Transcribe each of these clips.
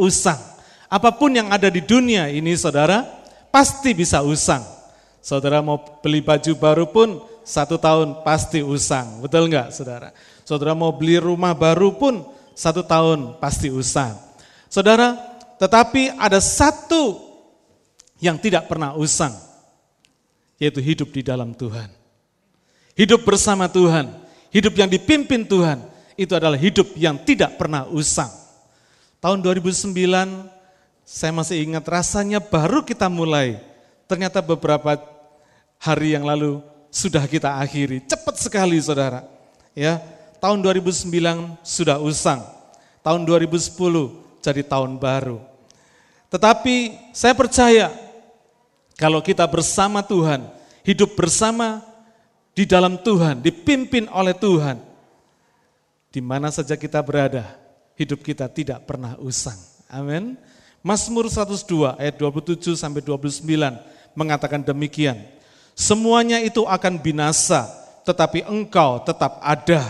usang. Apa pun yang ada di dunia ini saudara, pasti bisa usang. Saudara mau beli baju baru pun satu tahun pasti usang. Betul nggak saudara? Saudara mau beli rumah baru pun satu tahun pasti usang. Saudara, tetapi ada satu yang tidak pernah usang, yaitu hidup di dalam Tuhan. Hidup bersama Tuhan, hidup yang dipimpin Tuhan, itu adalah hidup yang tidak pernah usang. Tahun 2009, saya masih ingat rasanya baru kita mulai. Ternyata beberapa hari yang lalu sudah kita akhiri. Cepat sekali saudara. Ya, tahun 2009 sudah usang. Tahun 2010 jadi tahun baru. Tetapi saya percaya kalau kita bersama Tuhan, hidup bersama di dalam Tuhan, dipimpin oleh Tuhan, di mana saja kita berada, hidup kita tidak pernah usang. Amin. Mazmur 102 ayat 27 sampai 29 mengatakan demikian. Semuanya itu akan binasa, tetapi engkau tetap ada.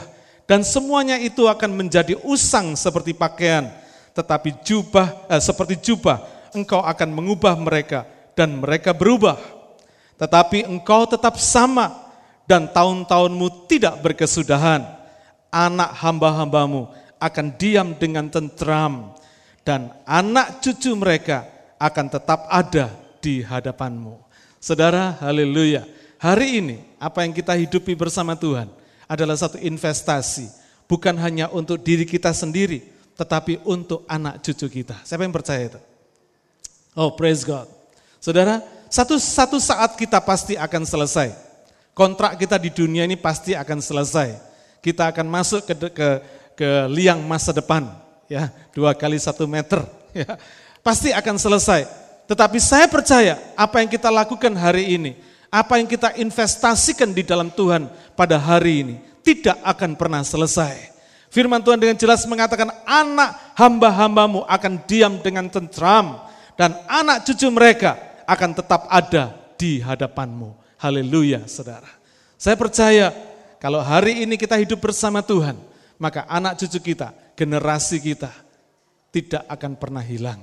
Dan semuanya itu akan menjadi usang seperti pakaian, tetapi jubah eh, seperti jubah, engkau akan mengubah mereka dan mereka berubah. Tetapi engkau tetap sama dan tahun-tahunmu tidak berkesudahan. Anak hamba-hambamu akan diam dengan tentram dan anak cucu mereka akan tetap ada di hadapanmu. Saudara, haleluya. Hari ini apa yang kita hidupi bersama Tuhan adalah satu investasi. Bukan hanya untuk diri kita sendiri, tetapi untuk anak cucu kita. Siapa yang percaya itu? Oh, praise God. Saudara, satu, satu saat kita pasti akan selesai. Kontrak kita di dunia ini pasti akan selesai. Kita akan masuk ke, ke, ke liang masa depan. ya Dua kali satu meter. Ya. Pasti akan selesai. Tetapi saya percaya apa yang kita lakukan hari ini, apa yang kita investasikan di dalam Tuhan pada hari ini, tidak akan pernah selesai. Firman Tuhan dengan jelas mengatakan anak hamba-hambamu akan diam dengan tentram dan anak cucu mereka akan tetap ada di hadapanmu. Haleluya saudara. Saya percaya kalau hari ini kita hidup bersama Tuhan, maka anak cucu kita, generasi kita tidak akan pernah hilang.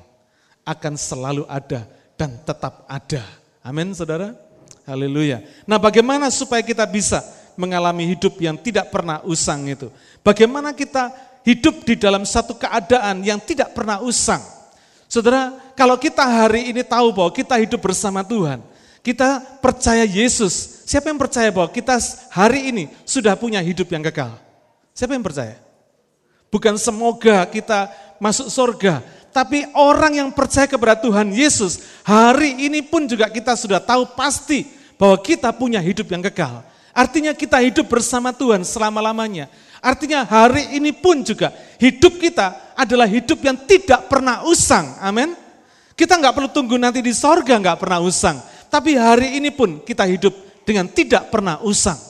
Akan selalu ada dan tetap ada. Amin saudara. Haleluya. Nah bagaimana supaya kita bisa mengalami hidup yang tidak pernah usang itu? Bagaimana kita hidup di dalam satu keadaan yang tidak pernah usang? Saudara, kalau kita hari ini tahu bahwa kita hidup bersama Tuhan, kita percaya Yesus. Siapa yang percaya bahwa kita hari ini sudah punya hidup yang kekal? Siapa yang percaya? Bukan semoga kita masuk surga, tapi orang yang percaya kepada Tuhan Yesus, hari ini pun juga kita sudah tahu pasti bahwa kita punya hidup yang kekal. Artinya kita hidup bersama Tuhan selama-lamanya. Artinya hari ini pun juga hidup kita adalah hidup yang tidak pernah usang. Amin. Kita nggak perlu tunggu nanti di sorga nggak pernah usang. Tapi hari ini pun kita hidup dengan tidak pernah usang.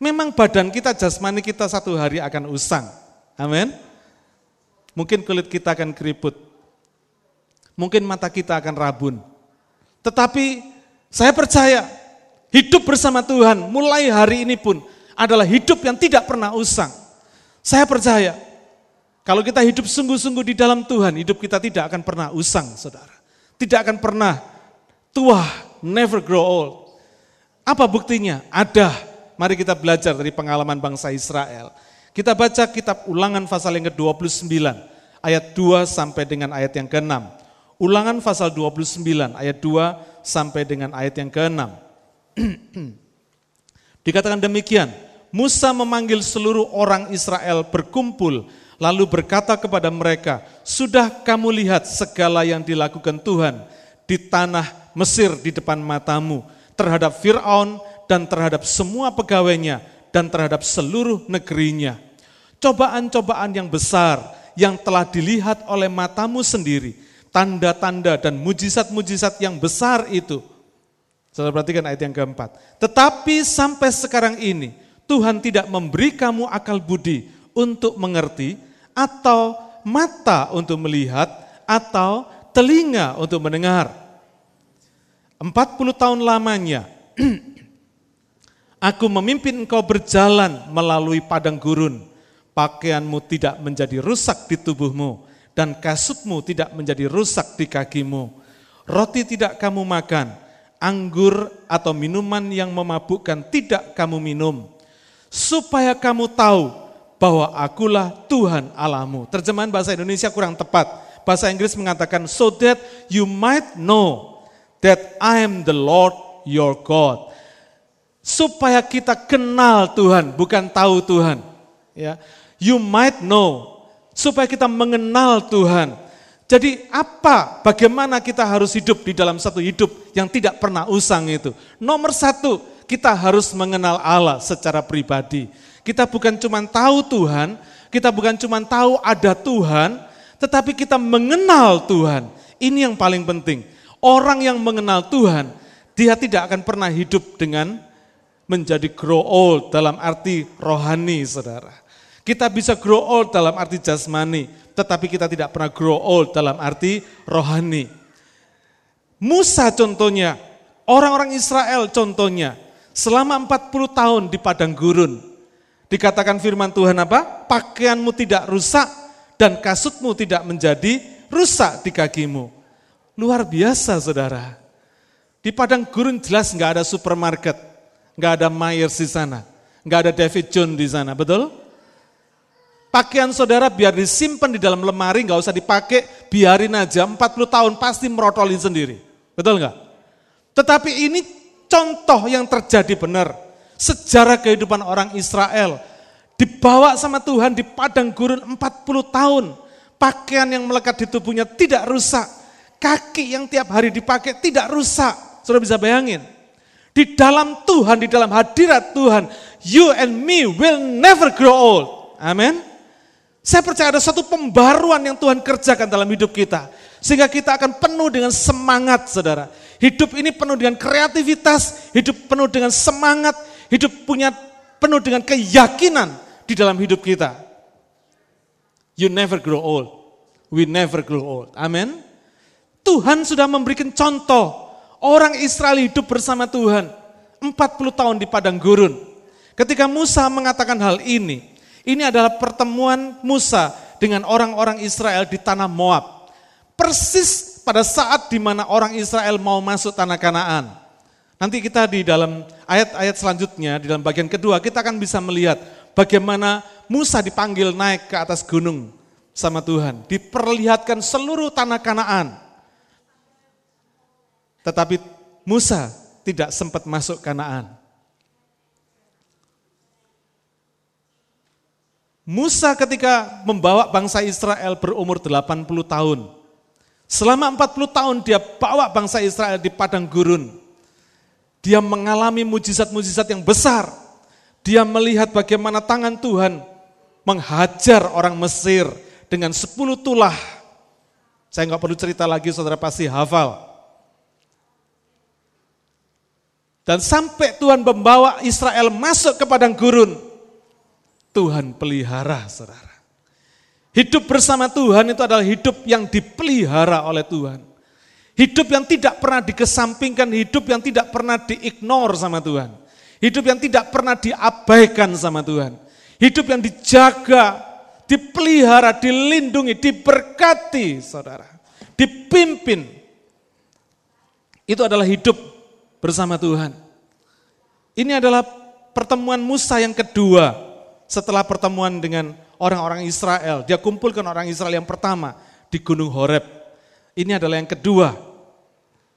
Memang badan kita, jasmani kita satu hari akan usang. Amin. Mungkin kulit kita akan keriput. Mungkin mata kita akan rabun. Tetapi saya percaya hidup bersama Tuhan mulai hari ini pun adalah hidup yang tidak pernah usang. Saya percaya, kalau kita hidup sungguh-sungguh di dalam Tuhan, hidup kita tidak akan pernah usang, saudara. Tidak akan pernah tua, never grow old. Apa buktinya? Ada. Mari kita belajar dari pengalaman bangsa Israel. Kita baca kitab ulangan pasal yang ke-29, ayat 2 sampai dengan ayat yang ke-6. Ulangan pasal 29, ayat 2 sampai dengan ayat yang ke-6. Dikatakan demikian, Musa memanggil seluruh orang Israel berkumpul, lalu berkata kepada mereka, "Sudah kamu lihat segala yang dilakukan Tuhan di tanah Mesir di depan matamu terhadap Firaun dan terhadap semua pegawainya dan terhadap seluruh negerinya. Cobaan-cobaan yang besar yang telah dilihat oleh matamu sendiri, tanda-tanda dan mujizat-mujizat yang besar itu." Saudara perhatikan ayat yang keempat. Tetapi sampai sekarang ini Tuhan tidak memberi kamu akal budi untuk mengerti, atau mata untuk melihat, atau telinga untuk mendengar. 40 tahun lamanya, aku memimpin engkau berjalan melalui padang gurun, pakaianmu tidak menjadi rusak di tubuhmu, dan kasutmu tidak menjadi rusak di kakimu. Roti tidak kamu makan, anggur atau minuman yang memabukkan tidak kamu minum, supaya kamu tahu bahwa akulah Tuhan Allahmu. Terjemahan bahasa Indonesia kurang tepat. Bahasa Inggris mengatakan, so that you might know that I am the Lord your God. Supaya kita kenal Tuhan, bukan tahu Tuhan. Ya, you might know, supaya kita mengenal Tuhan. Jadi apa, bagaimana kita harus hidup di dalam satu hidup yang tidak pernah usang itu? Nomor satu, kita harus mengenal Allah secara pribadi. Kita bukan cuma tahu Tuhan, kita bukan cuma tahu ada Tuhan, tetapi kita mengenal Tuhan. Ini yang paling penting. Orang yang mengenal Tuhan, dia tidak akan pernah hidup dengan menjadi grow old dalam arti rohani, saudara. Kita bisa grow old dalam arti jasmani, tetapi kita tidak pernah grow old dalam arti rohani. Musa contohnya, orang-orang Israel contohnya, selama 40 tahun di padang gurun, dikatakan firman Tuhan apa? Pakaianmu tidak rusak dan kasutmu tidak menjadi rusak di kakimu. Luar biasa saudara. Di padang gurun jelas nggak ada supermarket, nggak ada Myers di sana, nggak ada David John di sana, betul? Pakaian saudara biar disimpan di dalam lemari, nggak usah dipakai, biarin aja 40 tahun pasti merotolin sendiri. Betul nggak? Tetapi ini contoh yang terjadi benar. Sejarah kehidupan orang Israel. Dibawa sama Tuhan di padang gurun 40 tahun. Pakaian yang melekat di tubuhnya tidak rusak. Kaki yang tiap hari dipakai tidak rusak. Sudah bisa bayangin? Di dalam Tuhan, di dalam hadirat Tuhan, you and me will never grow old. Amin. Saya percaya ada satu pembaruan yang Tuhan kerjakan dalam hidup kita. Sehingga kita akan penuh dengan semangat saudara. Hidup ini penuh dengan kreativitas, hidup penuh dengan semangat, hidup punya penuh dengan keyakinan di dalam hidup kita. You never grow old. We never grow old. Amin. Tuhan sudah memberikan contoh. Orang Israel hidup bersama Tuhan. 40 tahun di padang gurun. Ketika Musa mengatakan hal ini, ini adalah pertemuan Musa dengan orang-orang Israel di tanah Moab. Persis pada saat di mana orang Israel mau masuk tanah Kanaan. Nanti kita di dalam ayat-ayat selanjutnya, di dalam bagian kedua, kita akan bisa melihat bagaimana Musa dipanggil naik ke atas gunung sama Tuhan. Diperlihatkan seluruh tanah Kanaan. Tetapi Musa tidak sempat masuk Kanaan. Musa ketika membawa bangsa Israel berumur 80 tahun. Selama 40 tahun dia bawa bangsa Israel di padang gurun. Dia mengalami mujizat-mujizat yang besar. Dia melihat bagaimana tangan Tuhan menghajar orang Mesir dengan 10 tulah. Saya nggak perlu cerita lagi, saudara pasti hafal. Dan sampai Tuhan membawa Israel masuk ke padang gurun, Tuhan pelihara, saudara. Hidup bersama Tuhan itu adalah hidup yang dipelihara oleh Tuhan. Hidup yang tidak pernah dikesampingkan, hidup yang tidak pernah diignore sama Tuhan. Hidup yang tidak pernah diabaikan sama Tuhan. Hidup yang dijaga, dipelihara, dilindungi, diberkati, saudara. Dipimpin. Itu adalah hidup bersama Tuhan. Ini adalah pertemuan Musa yang kedua setelah pertemuan dengan orang-orang Israel. Dia kumpulkan orang Israel yang pertama di Gunung Horeb. Ini adalah yang kedua.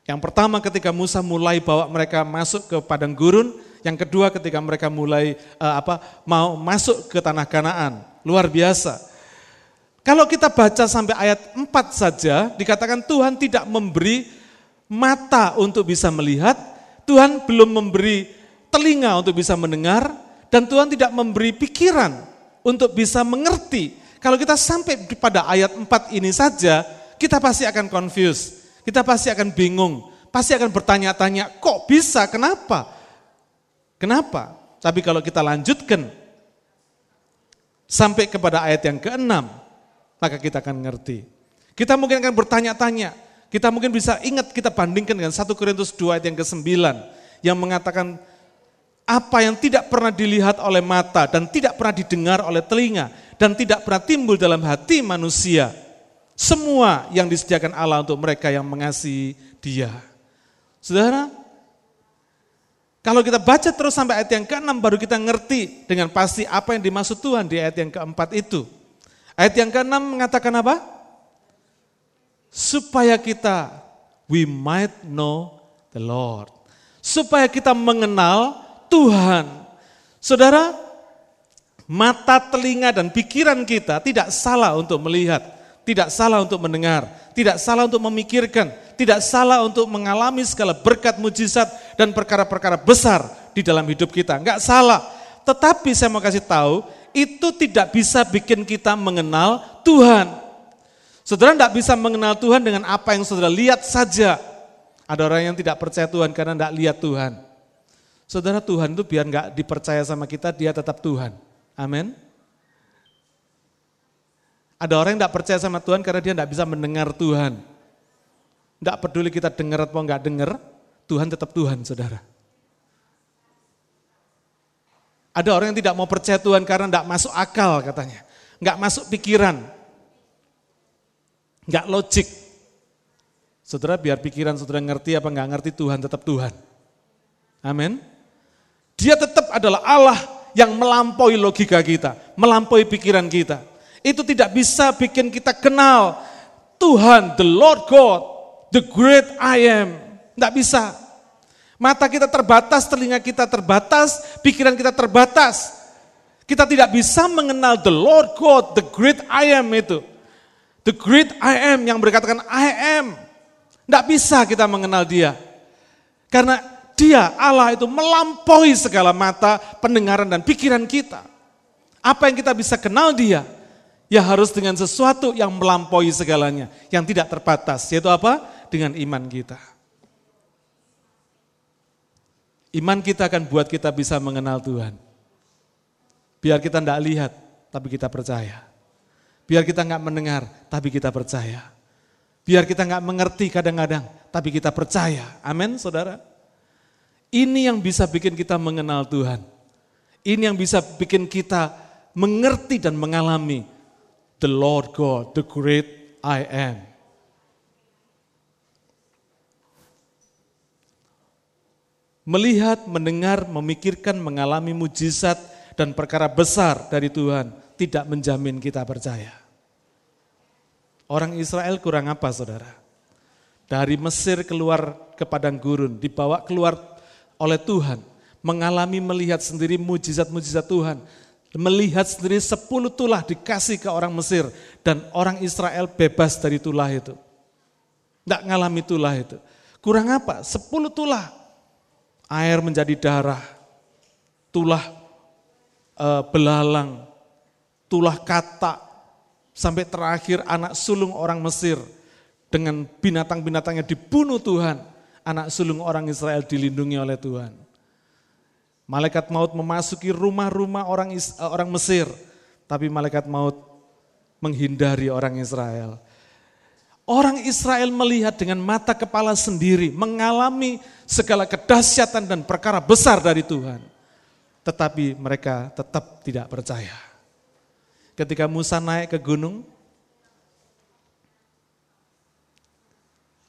Yang pertama ketika Musa mulai bawa mereka masuk ke padang gurun, yang kedua ketika mereka mulai uh, apa mau masuk ke tanah Kanaan. Luar biasa. Kalau kita baca sampai ayat 4 saja, dikatakan Tuhan tidak memberi mata untuk bisa melihat, Tuhan belum memberi telinga untuk bisa mendengar, dan Tuhan tidak memberi pikiran untuk bisa mengerti. Kalau kita sampai pada ayat 4 ini saja, kita pasti akan confused. Kita pasti akan bingung. Pasti akan bertanya-tanya, kok bisa, kenapa? Kenapa? Tapi kalau kita lanjutkan sampai kepada ayat yang keenam, maka kita akan ngerti. Kita mungkin akan bertanya-tanya, kita mungkin bisa ingat kita bandingkan dengan 1 Korintus 2 ayat yang ke-9 yang mengatakan apa yang tidak pernah dilihat oleh mata dan tidak pernah didengar oleh telinga dan tidak pernah timbul dalam hati manusia. Semua yang disediakan Allah untuk mereka yang mengasihi dia. Saudara, kalau kita baca terus sampai ayat yang ke-6 baru kita ngerti dengan pasti apa yang dimaksud Tuhan di ayat yang keempat itu. Ayat yang ke-6 mengatakan apa? Supaya kita we might know the Lord. Supaya kita mengenal Tuhan. Saudara, mata, telinga, dan pikiran kita tidak salah untuk melihat, tidak salah untuk mendengar, tidak salah untuk memikirkan, tidak salah untuk mengalami segala berkat mujizat dan perkara-perkara besar di dalam hidup kita. Enggak salah. Tetapi saya mau kasih tahu, itu tidak bisa bikin kita mengenal Tuhan. Saudara tidak bisa mengenal Tuhan dengan apa yang saudara lihat saja. Ada orang yang tidak percaya Tuhan karena tidak lihat Tuhan. Saudara Tuhan itu biar nggak dipercaya sama kita, dia tetap Tuhan. Amin. Ada orang yang tidak percaya sama Tuhan karena dia tidak bisa mendengar Tuhan. Tidak peduli kita dengar atau enggak dengar, Tuhan tetap Tuhan, saudara. Ada orang yang tidak mau percaya Tuhan karena tidak masuk akal katanya. Enggak masuk pikiran. Enggak logik. Saudara biar pikiran saudara ngerti apa enggak ngerti Tuhan tetap Tuhan. Amin. Dia tetap adalah Allah yang melampaui logika kita, melampaui pikiran kita. Itu tidak bisa bikin kita kenal Tuhan, the Lord God, the great I am. Tidak bisa. Mata kita terbatas, telinga kita terbatas, pikiran kita terbatas. Kita tidak bisa mengenal the Lord God, the great I am itu. The great I am yang berkatakan I am. Tidak bisa kita mengenal dia. Karena dia, Allah itu melampaui segala mata, pendengaran dan pikiran kita. Apa yang kita bisa kenal dia? Ya harus dengan sesuatu yang melampaui segalanya, yang tidak terbatas, yaitu apa? Dengan iman kita. Iman kita akan buat kita bisa mengenal Tuhan. Biar kita tidak lihat, tapi kita percaya. Biar kita nggak mendengar, tapi kita percaya. Biar kita nggak mengerti kadang-kadang, tapi kita percaya. Amin, saudara. Ini yang bisa bikin kita mengenal Tuhan. Ini yang bisa bikin kita mengerti dan mengalami the Lord God, the great I am. Melihat, mendengar, memikirkan, mengalami mujizat dan perkara besar dari Tuhan tidak menjamin kita percaya. Orang Israel kurang apa saudara? Dari Mesir keluar ke padang gurun, dibawa keluar oleh Tuhan, mengalami melihat sendiri mujizat-mujizat Tuhan, melihat sendiri sepuluh tulah dikasih ke orang Mesir dan orang Israel bebas dari tulah itu. Tidak ngalami tulah itu. Kurang apa? Sepuluh tulah. Air menjadi darah. Tulah e, belalang. Tulah kata. Sampai terakhir anak sulung orang Mesir. Dengan binatang-binatangnya dibunuh Tuhan. Anak sulung orang Israel dilindungi oleh Tuhan. Malaikat maut memasuki rumah-rumah orang eh, orang Mesir, tapi malaikat maut menghindari orang Israel. Orang Israel melihat dengan mata kepala sendiri, mengalami segala kedahsyatan dan perkara besar dari Tuhan. Tetapi mereka tetap tidak percaya. Ketika Musa naik ke gunung,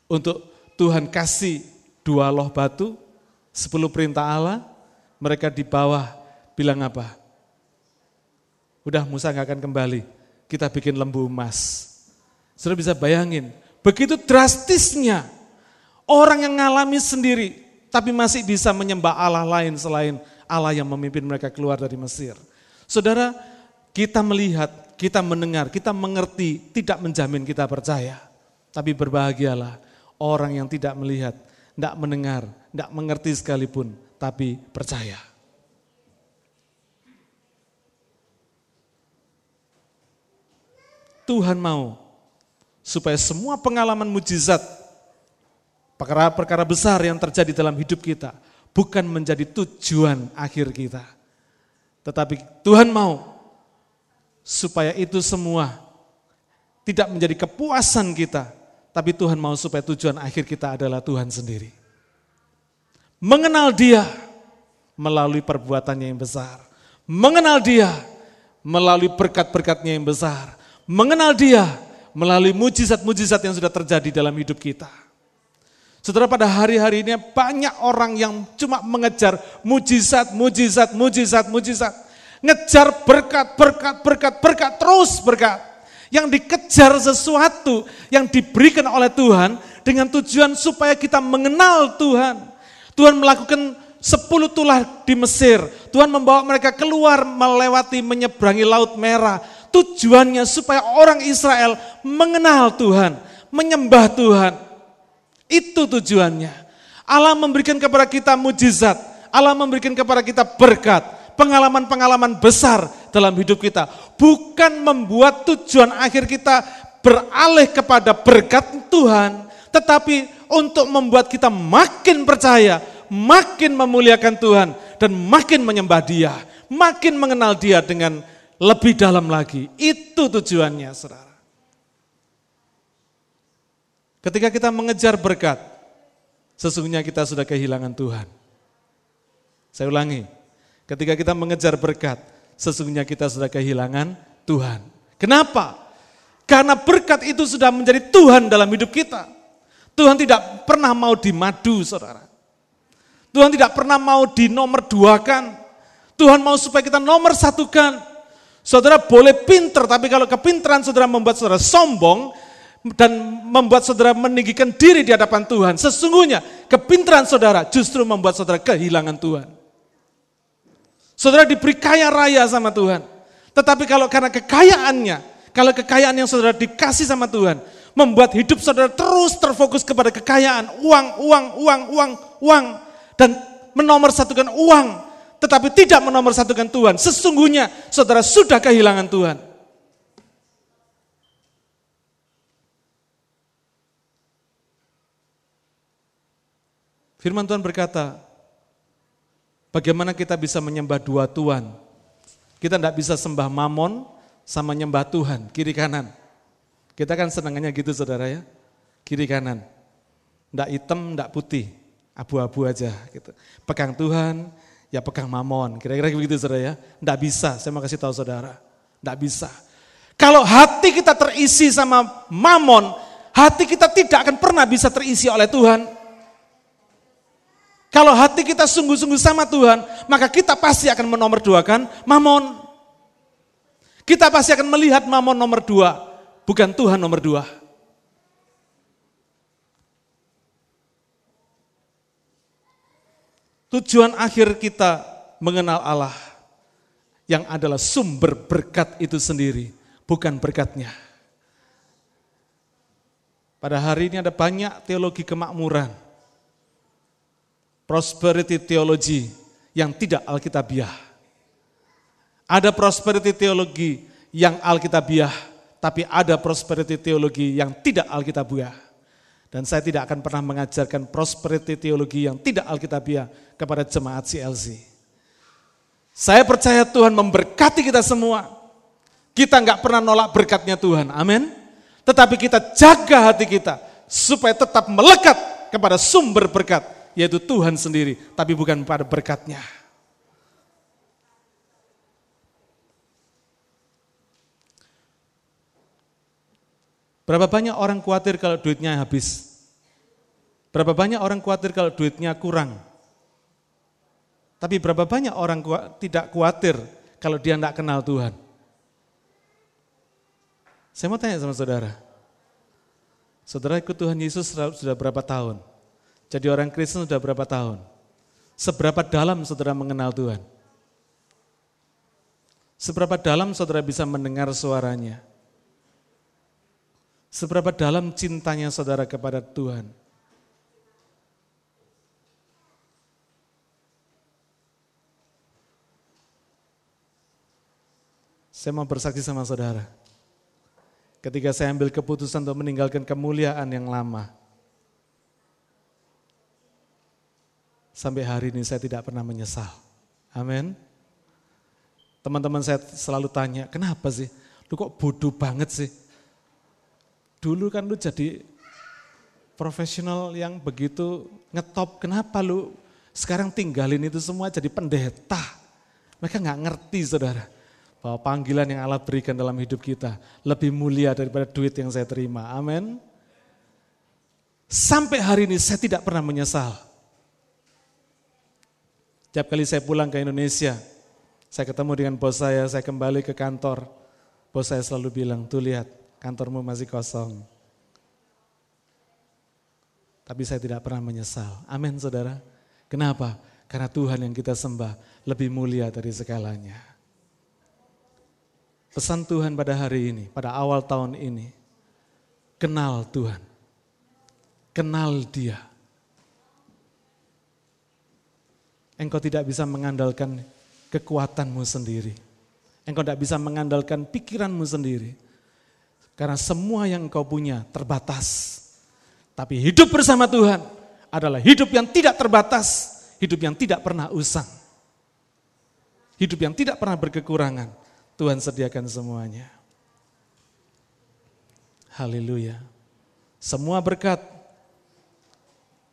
untuk Tuhan kasih dua loh batu, sepuluh perintah Allah, mereka di bawah bilang apa? Udah Musa nggak akan kembali, kita bikin lembu emas. Sudah bisa bayangin, begitu drastisnya orang yang ngalami sendiri, tapi masih bisa menyembah Allah lain selain Allah yang memimpin mereka keluar dari Mesir. Saudara, kita melihat, kita mendengar, kita mengerti, tidak menjamin kita percaya. Tapi berbahagialah orang yang tidak melihat, tidak mendengar, tidak mengerti sekalipun, tapi percaya. Tuhan mau supaya semua pengalaman mujizat, perkara-perkara besar yang terjadi dalam hidup kita, bukan menjadi tujuan akhir kita. Tetapi Tuhan mau supaya itu semua tidak menjadi kepuasan kita, tapi Tuhan mau supaya tujuan akhir kita adalah Tuhan sendiri mengenal dia melalui perbuatannya yang besar. Mengenal dia melalui berkat-berkatnya yang besar. Mengenal dia melalui mujizat-mujizat yang sudah terjadi dalam hidup kita. Saudara pada hari-hari ini banyak orang yang cuma mengejar mujizat, mujizat, mujizat, mujizat. Ngejar berkat, berkat, berkat, berkat, terus berkat. Yang dikejar sesuatu yang diberikan oleh Tuhan dengan tujuan supaya kita mengenal Tuhan. Tuhan melakukan sepuluh tulah di Mesir. Tuhan membawa mereka keluar melewati menyeberangi Laut Merah Tujuannya supaya orang Israel mengenal Tuhan, menyembah Tuhan. Itu tujuannya. Allah memberikan kepada kita mujizat, Allah memberikan kepada kita berkat, pengalaman-pengalaman besar dalam hidup kita. Bukan membuat tujuan akhir kita beralih kepada berkat Tuhan, tetapi untuk membuat kita makin percaya, makin memuliakan Tuhan, dan makin menyembah Dia, makin mengenal Dia dengan lebih dalam lagi. Itu tujuannya, saudara. Ketika kita mengejar berkat, sesungguhnya kita sudah kehilangan Tuhan. Saya ulangi, ketika kita mengejar berkat, sesungguhnya kita sudah kehilangan Tuhan. Kenapa? Karena berkat itu sudah menjadi Tuhan dalam hidup kita. Tuhan tidak pernah mau dimadu, saudara. Tuhan tidak pernah mau dinomor duakan. Tuhan mau supaya kita nomor satukan. Saudara boleh pinter, tapi kalau kepintaran saudara membuat saudara sombong dan membuat saudara meninggikan diri di hadapan Tuhan, sesungguhnya kepintaran saudara justru membuat saudara kehilangan Tuhan. Saudara diberi kaya raya sama Tuhan. Tetapi kalau karena kekayaannya, kalau kekayaan yang saudara dikasih sama Tuhan, membuat hidup saudara terus terfokus kepada kekayaan, uang, uang, uang, uang, uang, dan menomorsatukan uang, tetapi tidak menomorsatukan Tuhan. Sesungguhnya saudara sudah kehilangan Tuhan. Firman Tuhan berkata, bagaimana kita bisa menyembah dua Tuhan? Kita tidak bisa sembah mamon sama nyembah Tuhan, kiri kanan. Kita kan senangannya gitu saudara ya, kiri kanan. Tidak hitam, tidak putih, abu-abu aja gitu. Pegang Tuhan, ya pegang mamon. Kira-kira begitu saudara ya. Tidak bisa, saya mau kasih tahu saudara. Tidak bisa. Kalau hati kita terisi sama mamon, hati kita tidak akan pernah bisa terisi oleh Tuhan. Kalau hati kita sungguh-sungguh sama Tuhan, maka kita pasti akan menomorduakan mamon. Kita pasti akan melihat mamon nomor dua, bukan Tuhan nomor dua. Tujuan akhir kita mengenal Allah yang adalah sumber berkat itu sendiri, bukan berkatnya. Pada hari ini ada banyak teologi kemakmuran, prosperity theology yang tidak alkitabiah. Ada prosperity teologi yang alkitabiah, tapi ada prosperity teologi yang tidak alkitabiah. Dan saya tidak akan pernah mengajarkan prosperity teologi yang tidak alkitabiah kepada jemaat CLC. Saya percaya Tuhan memberkati kita semua. Kita nggak pernah nolak berkatnya Tuhan, amin. Tetapi kita jaga hati kita supaya tetap melekat kepada sumber berkat, yaitu Tuhan sendiri, tapi bukan pada berkatnya. Berapa banyak orang khawatir kalau duitnya habis? Berapa banyak orang khawatir kalau duitnya kurang? Tapi berapa banyak orang tidak khawatir kalau dia tidak kenal Tuhan? Saya mau tanya sama saudara. Saudara ikut Tuhan Yesus sudah berapa tahun? Jadi orang Kristen sudah berapa tahun? Seberapa dalam saudara mengenal Tuhan? Seberapa dalam saudara bisa mendengar suaranya? Seberapa dalam cintanya saudara kepada Tuhan? Saya mau bersaksi sama saudara. Ketika saya ambil keputusan untuk meninggalkan kemuliaan yang lama, sampai hari ini saya tidak pernah menyesal. Amin. Teman-teman saya selalu tanya, kenapa sih? Lu kok bodoh banget sih? Dulu kan lu jadi profesional yang begitu ngetop, kenapa lu sekarang tinggalin itu semua jadi pendeta? Mereka nggak ngerti saudara. bahwa panggilan yang Allah berikan dalam hidup kita lebih mulia daripada duit yang saya terima. Amin. Sampai hari ini saya tidak pernah menyesal. Tiap kali saya pulang ke Indonesia, saya ketemu dengan bos saya, saya kembali ke kantor. Bos saya selalu bilang, tuh lihat kantormu masih kosong. Tapi saya tidak pernah menyesal. Amin saudara. Kenapa? Karena Tuhan yang kita sembah lebih mulia dari segalanya. Pesan Tuhan pada hari ini, pada awal tahun ini, kenal Tuhan, kenal Dia. Engkau tidak bisa mengandalkan kekuatanmu sendiri. Engkau tidak bisa mengandalkan pikiranmu sendiri. Karena semua yang engkau punya terbatas. Tapi hidup bersama Tuhan adalah hidup yang tidak terbatas, hidup yang tidak pernah usang. Hidup yang tidak pernah berkekurangan, Tuhan sediakan semuanya. Haleluya. Semua berkat,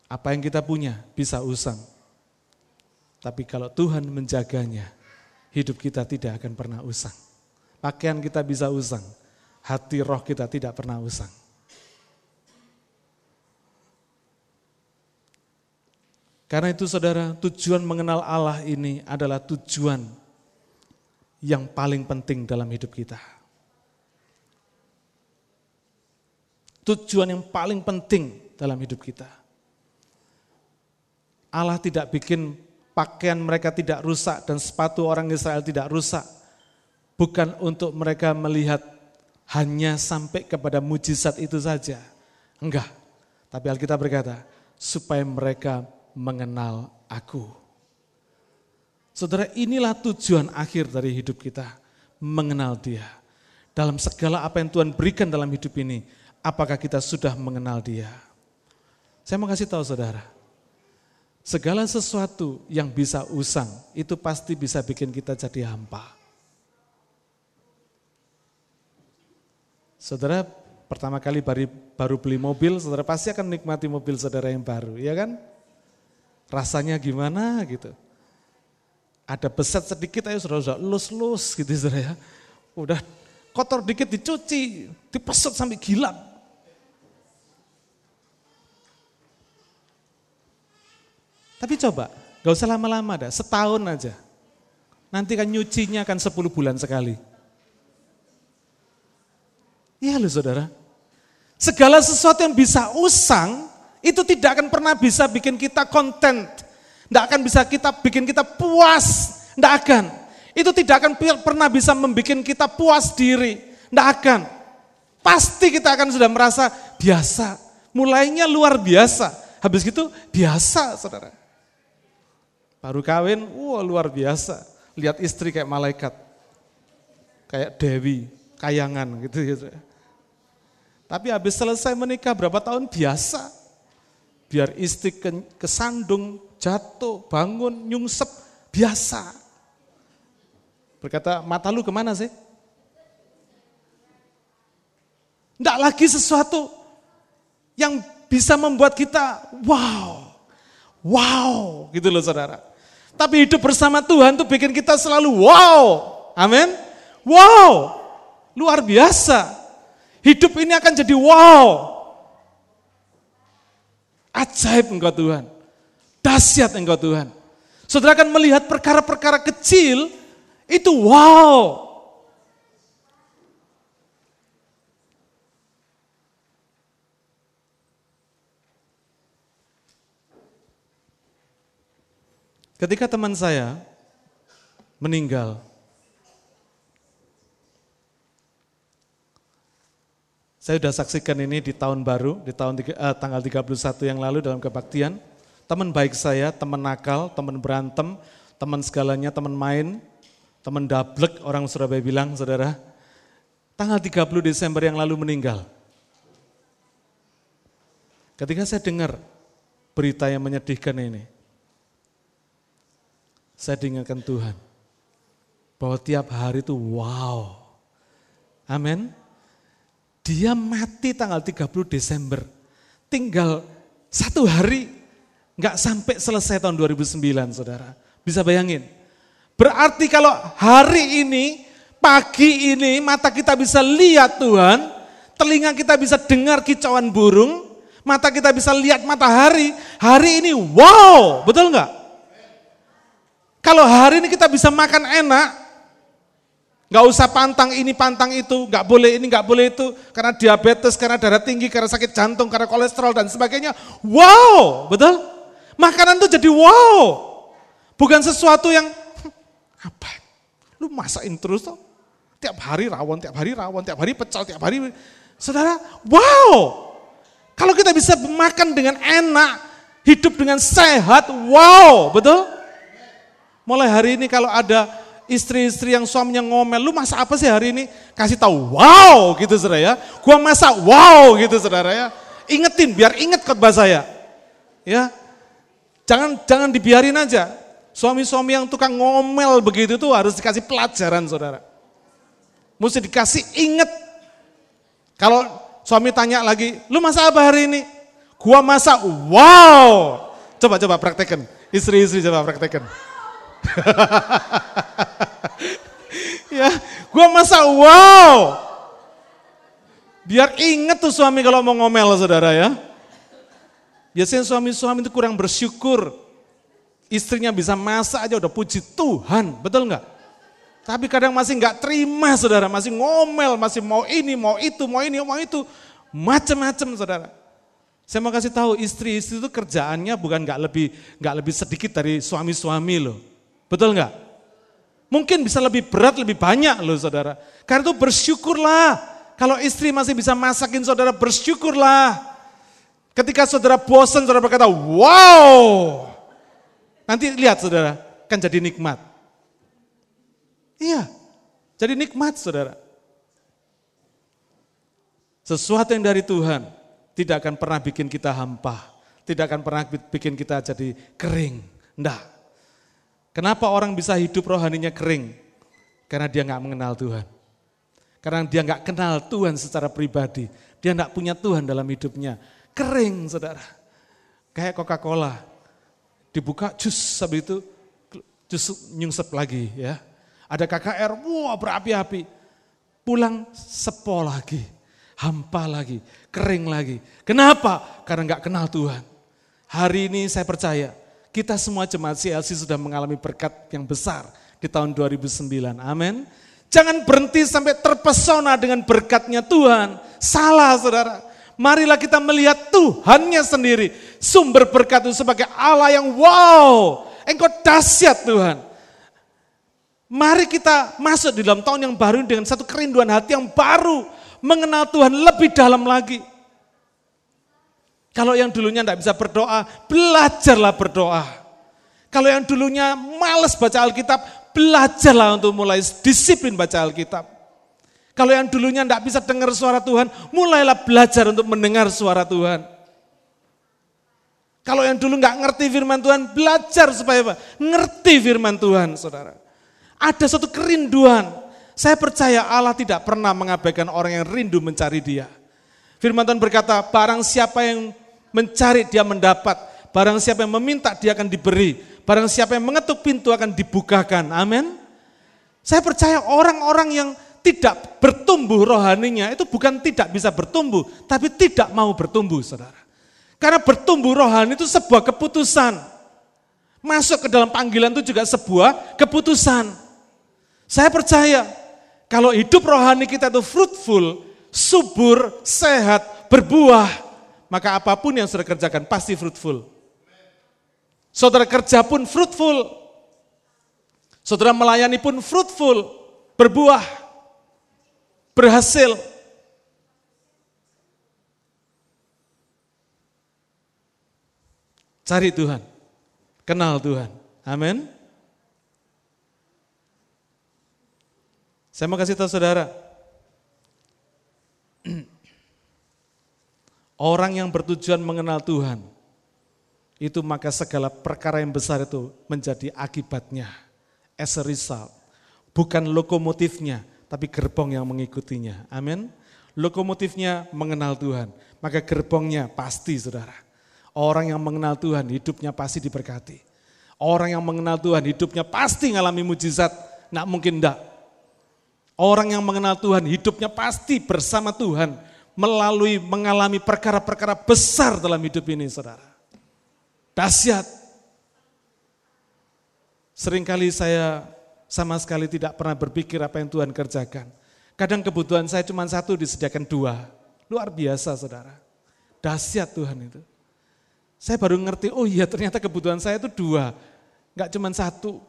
apa yang kita punya bisa usang. Tapi kalau Tuhan menjaganya, hidup kita tidak akan pernah usang. Pakaian kita bisa usang, hati roh kita tidak pernah usang. Karena itu saudara, tujuan mengenal Allah ini adalah tujuan yang paling penting dalam hidup kita. Tujuan yang paling penting dalam hidup kita. Allah tidak bikin pakaian mereka tidak rusak dan sepatu orang Israel tidak rusak. Bukan untuk mereka melihat hanya sampai kepada mujizat itu saja. Enggak. Tapi Alkitab berkata, supaya mereka mengenal aku. Saudara, inilah tujuan akhir dari hidup kita, mengenal Dia. Dalam segala apa yang Tuhan berikan dalam hidup ini, apakah kita sudah mengenal Dia? Saya mau kasih tahu saudara, segala sesuatu yang bisa usang, itu pasti bisa bikin kita jadi hampa. Saudara, pertama kali baru beli mobil, saudara pasti akan menikmati mobil saudara yang baru, ya kan? Rasanya gimana gitu. Ada beset sedikit ayo sudah sudah lus-lus gitu saudara ya. Udah kotor dikit dicuci, dipesut sampai gila. Tapi coba, gak usah lama-lama dah, setahun aja. Nanti kan nyucinya akan 10 bulan sekali. Iya loh saudara. Segala sesuatu yang bisa usang, itu tidak akan pernah bisa bikin kita konten tidak akan bisa kita bikin kita puas. Tidak akan. Itu tidak akan pernah bisa membuat kita puas diri. Tidak akan. Pasti kita akan sudah merasa biasa. Mulainya luar biasa. Habis itu biasa saudara. Baru kawin, wah luar biasa. Lihat istri kayak malaikat. Kayak Dewi, kayangan gitu. gitu. Tapi habis selesai menikah berapa tahun biasa. Biar istri kesandung, jatuh, bangun, nyungsep, biasa. Berkata, mata lu ke mana sih? Tidak lagi sesuatu yang bisa membuat kita wow, wow gitu loh saudara. Tapi hidup bersama Tuhan tuh bikin kita selalu wow, amin. Wow, luar biasa. Hidup ini akan jadi wow. Ajaib engkau Tuhan. Dahsyat engkau Tuhan. Saudara akan melihat perkara-perkara kecil, itu wow. Ketika teman saya meninggal, saya sudah saksikan ini di tahun baru, di tahun uh, tanggal 31 yang lalu dalam kebaktian teman baik saya, teman nakal, teman berantem, teman segalanya, teman main, teman dablek orang Surabaya bilang, saudara, tanggal 30 Desember yang lalu meninggal. Ketika saya dengar berita yang menyedihkan ini, saya diingatkan Tuhan bahwa tiap hari itu wow. Amin. Dia mati tanggal 30 Desember. Tinggal satu hari Enggak sampai selesai tahun 2009 saudara. Bisa bayangin. Berarti kalau hari ini pagi ini mata kita bisa lihat Tuhan, telinga kita bisa dengar kicauan burung, mata kita bisa lihat matahari, hari ini wow, betul nggak? Kalau hari ini kita bisa makan enak, nggak usah pantang ini pantang itu, nggak boleh ini nggak boleh itu, karena diabetes, karena darah tinggi, karena sakit jantung, karena kolesterol dan sebagainya. Wow, betul? Makanan itu jadi wow, bukan sesuatu yang apa? Lu masakin terus tuh, tiap hari rawon, tiap hari rawon, tiap hari pecel, tiap hari, saudara, wow. Kalau kita bisa makan dengan enak, hidup dengan sehat, wow, betul? Mulai hari ini kalau ada istri-istri yang suaminya ngomel, lu masak apa sih hari ini? Kasih tahu, wow gitu saudara ya. Gua masak, wow gitu saudara ya. Ingetin, biar inget khotbah saya. Ya, jangan jangan dibiarin aja. Suami-suami yang tukang ngomel begitu tuh harus dikasih pelajaran saudara. Mesti dikasih inget. Kalau suami tanya lagi, lu masak apa hari ini? Gua masak, wow. Coba-coba praktekin. Istri-istri coba praktekin. ya, gua masa wow. Biar inget tuh suami kalau mau ngomel saudara ya. Biasanya suami-suami itu kurang bersyukur. Istrinya bisa masak aja udah puji Tuhan, betul nggak? Tapi kadang masih nggak terima saudara, masih ngomel, masih mau ini, mau itu, mau ini, mau itu. Macam-macam saudara. Saya mau kasih tahu istri-istri itu kerjaannya bukan nggak lebih nggak lebih sedikit dari suami-suami loh. Betul nggak? Mungkin bisa lebih berat, lebih banyak loh saudara. Karena itu bersyukurlah. Kalau istri masih bisa masakin saudara, bersyukurlah. Ketika saudara bosan, saudara berkata, wow. Nanti lihat saudara, kan jadi nikmat. Iya, jadi nikmat saudara. Sesuatu yang dari Tuhan tidak akan pernah bikin kita hampa. Tidak akan pernah bikin kita jadi kering. Enggak. Kenapa orang bisa hidup rohaninya kering? Karena dia nggak mengenal Tuhan. Karena dia nggak kenal Tuhan secara pribadi. Dia nggak punya Tuhan dalam hidupnya. Kering, saudara. Kayak Coca-Cola. Dibuka jus, habis itu jus nyungsep lagi ya. Ada KKR, wah berapi-api. Pulang sepo lagi, hampa lagi, kering lagi. Kenapa? Karena nggak kenal Tuhan. Hari ini saya percaya kita semua jemaat CLC sudah mengalami berkat yang besar di tahun 2009. Amin. Jangan berhenti sampai terpesona dengan berkatnya Tuhan. Salah saudara. Marilah kita melihat Tuhannya sendiri. Sumber berkat itu sebagai Allah yang wow. Engkau dahsyat Tuhan. Mari kita masuk di dalam tahun yang baru dengan satu kerinduan hati yang baru. Mengenal Tuhan lebih dalam lagi. Kalau yang dulunya tidak bisa berdoa, belajarlah berdoa. Kalau yang dulunya males baca Alkitab, belajarlah untuk mulai disiplin baca Alkitab. Kalau yang dulunya tidak bisa dengar suara Tuhan, mulailah belajar untuk mendengar suara Tuhan. Kalau yang dulu nggak ngerti firman Tuhan, belajar supaya apa? Ngerti firman Tuhan, saudara. Ada satu kerinduan. Saya percaya Allah tidak pernah mengabaikan orang yang rindu mencari dia. Firman Tuhan berkata, barang siapa yang mencari dia mendapat. Barang siapa yang meminta dia akan diberi. Barang siapa yang mengetuk pintu akan dibukakan. Amin. Saya percaya orang-orang yang tidak bertumbuh rohaninya itu bukan tidak bisa bertumbuh, tapi tidak mau bertumbuh, saudara. Karena bertumbuh rohani itu sebuah keputusan. Masuk ke dalam panggilan itu juga sebuah keputusan. Saya percaya kalau hidup rohani kita itu fruitful, subur, sehat, berbuah, maka apa pun yang saudara kerjakan pasti fruitful. Saudara kerja pun fruitful. Saudara melayani pun fruitful, berbuah, berhasil. Cari Tuhan, kenal Tuhan. Amin. Saya mau kasih tahu saudara, Orang yang bertujuan mengenal Tuhan, itu maka segala perkara yang besar itu menjadi akibatnya. As a result. Bukan lokomotifnya, tapi gerbong yang mengikutinya. Amin. Lokomotifnya mengenal Tuhan, maka gerbongnya pasti saudara. Orang yang mengenal Tuhan hidupnya pasti diberkati. Orang yang mengenal Tuhan hidupnya pasti ngalami mujizat, nak mungkin enggak. Orang yang mengenal Tuhan hidupnya pasti bersama Tuhan melalui mengalami perkara-perkara besar dalam hidup ini saudara. Dahsyat. Seringkali saya sama sekali tidak pernah berpikir apa yang Tuhan kerjakan. Kadang kebutuhan saya cuma satu disediakan dua. Luar biasa saudara. Dahsyat Tuhan itu. Saya baru ngerti, oh iya ternyata kebutuhan saya itu dua. Enggak cuma satu.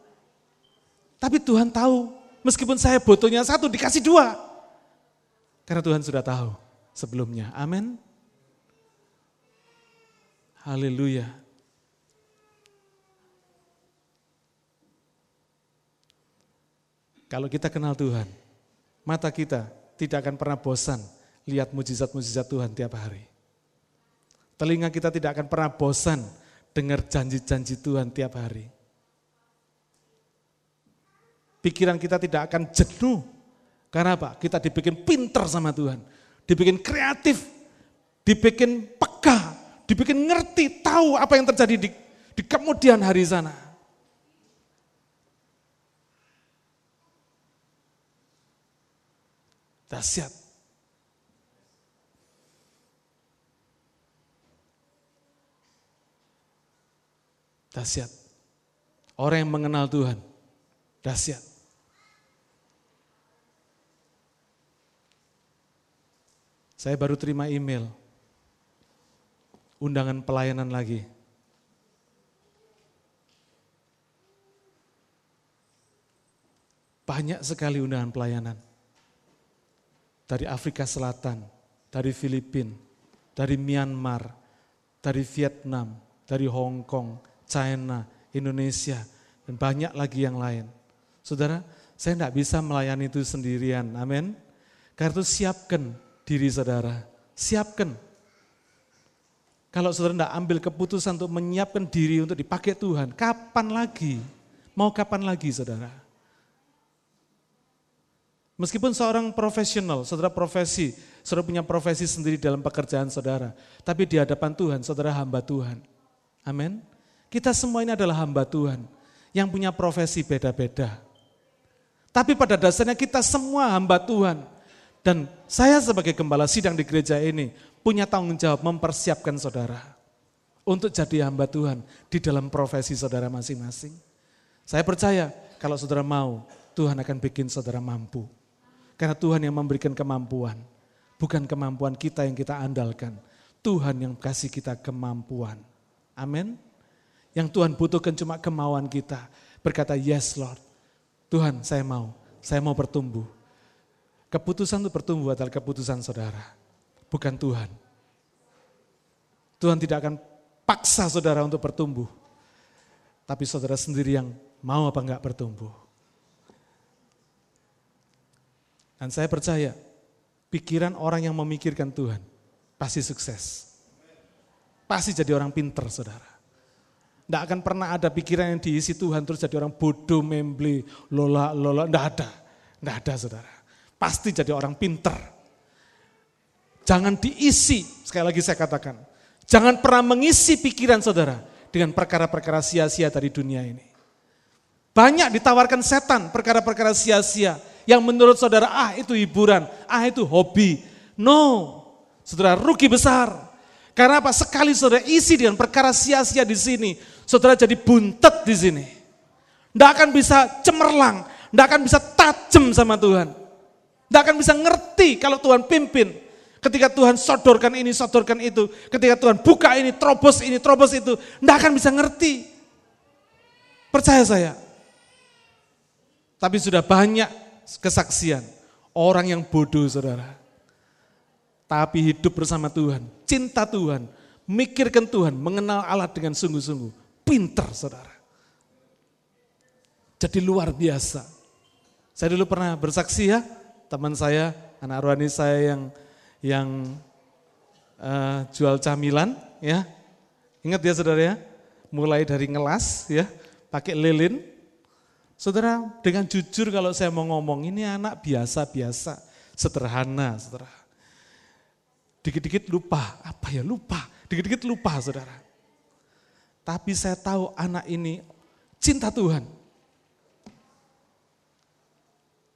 Tapi Tuhan tahu Meskipun saya butuhnya satu, dikasih dua. Karena Tuhan sudah tahu sebelumnya. Amin. Haleluya. Kalau kita kenal Tuhan, mata kita tidak akan pernah bosan lihat mujizat-mujizat Tuhan tiap hari. Telinga kita tidak akan pernah bosan dengar janji-janji Tuhan tiap hari. Pikiran kita tidak akan jenuh. Karena apa? Kita dibikin pinter sama Tuhan. Dibikin kreatif. Dibikin peka. Dibikin ngerti, tahu apa yang terjadi di, di kemudian hari sana. Dahsyat. Dahsyat. Orang yang mengenal Tuhan, dahsyat. Saya baru terima email, undangan pelayanan lagi. Banyak sekali undangan pelayanan. Dari Afrika Selatan, dari Filipina, dari Myanmar, dari Vietnam, dari Hong Kong, China, Indonesia, dan banyak lagi yang lain. Saudara, saya tidak bisa melayani itu sendirian, amin. Karena itu siapkan diri saudara. Siapkan. Kalau saudara tidak ambil keputusan untuk menyiapkan diri untuk dipakai Tuhan, kapan lagi? Mau kapan lagi saudara? Meskipun seorang profesional, saudara profesi, saudara punya profesi sendiri dalam pekerjaan saudara. Tapi di hadapan Tuhan, saudara hamba Tuhan. Amin. Kita semua ini adalah hamba Tuhan yang punya profesi beda-beda. Tapi pada dasarnya kita semua hamba Tuhan dan saya sebagai gembala sidang di gereja ini punya tanggung jawab mempersiapkan saudara untuk jadi hamba Tuhan di dalam profesi saudara masing-masing. Saya percaya kalau saudara mau, Tuhan akan bikin saudara mampu. Karena Tuhan yang memberikan kemampuan, bukan kemampuan kita yang kita andalkan. Tuhan yang kasih kita kemampuan. Amin. Yang Tuhan butuhkan cuma kemauan kita. Berkata, yes Lord. Tuhan saya mau, saya mau bertumbuh Keputusan untuk bertumbuh adalah keputusan saudara, bukan Tuhan. Tuhan tidak akan paksa saudara untuk bertumbuh, tapi saudara sendiri yang mau apa enggak bertumbuh. Dan saya percaya, pikiran orang yang memikirkan Tuhan pasti sukses. Pasti jadi orang pinter, saudara. Tidak akan pernah ada pikiran yang diisi Tuhan terus jadi orang bodoh, membeli, lola, lola. Tidak ada. Tidak ada, saudara pasti jadi orang pinter. Jangan diisi, sekali lagi saya katakan, jangan pernah mengisi pikiran saudara dengan perkara-perkara sia-sia dari dunia ini. Banyak ditawarkan setan perkara-perkara sia-sia yang menurut saudara, ah itu hiburan, ah itu hobi. No, saudara rugi besar. Karena apa? Sekali saudara isi dengan perkara sia-sia di sini, saudara jadi buntet di sini. Tidak akan bisa cemerlang, tidak akan bisa tajam sama Tuhan. Tidak akan bisa ngerti kalau Tuhan pimpin. Ketika Tuhan sodorkan ini, sodorkan itu. Ketika Tuhan buka ini, terobos ini, terobos itu. Tidak akan bisa ngerti. Percaya saya. Tapi sudah banyak kesaksian. Orang yang bodoh saudara. Tapi hidup bersama Tuhan. Cinta Tuhan. Mikirkan Tuhan. Mengenal Allah dengan sungguh-sungguh. Pinter saudara. Jadi luar biasa. Saya dulu pernah bersaksi ya teman saya, anak rohani saya yang yang uh, jual camilan, ya. Ingat ya saudara ya, mulai dari ngelas, ya, pakai lilin. Saudara, dengan jujur kalau saya mau ngomong, ini anak biasa-biasa, sederhana, saudara. Dikit-dikit lupa, apa ya lupa, dikit-dikit lupa saudara. Tapi saya tahu anak ini cinta Tuhan.